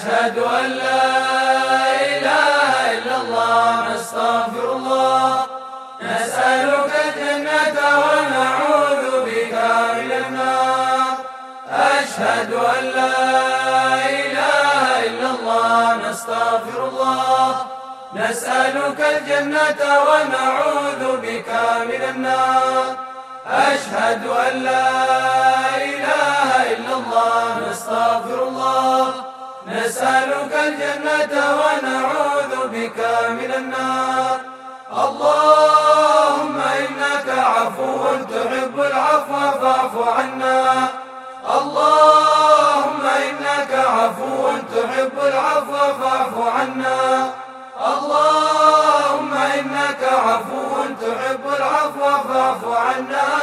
أشهد أن لا إله إلا الله نستغفر الله. نسألك الجنة ونعوذ بك من النار. أشهد أن لا إله إلا الله نستغفر الله. نسألك الجنة ونعوذ بك من النار. أشهد أن لا إله إلا الله نستغفر الله نسألك الجنة ونعوذ بك من النار. اللهم إنك عفو تحب العفو فاعف عنا. اللهم إنك عفو تحب العفو فاعف عنا. اللهم إنك عفو تحب العفو فاعف عنا.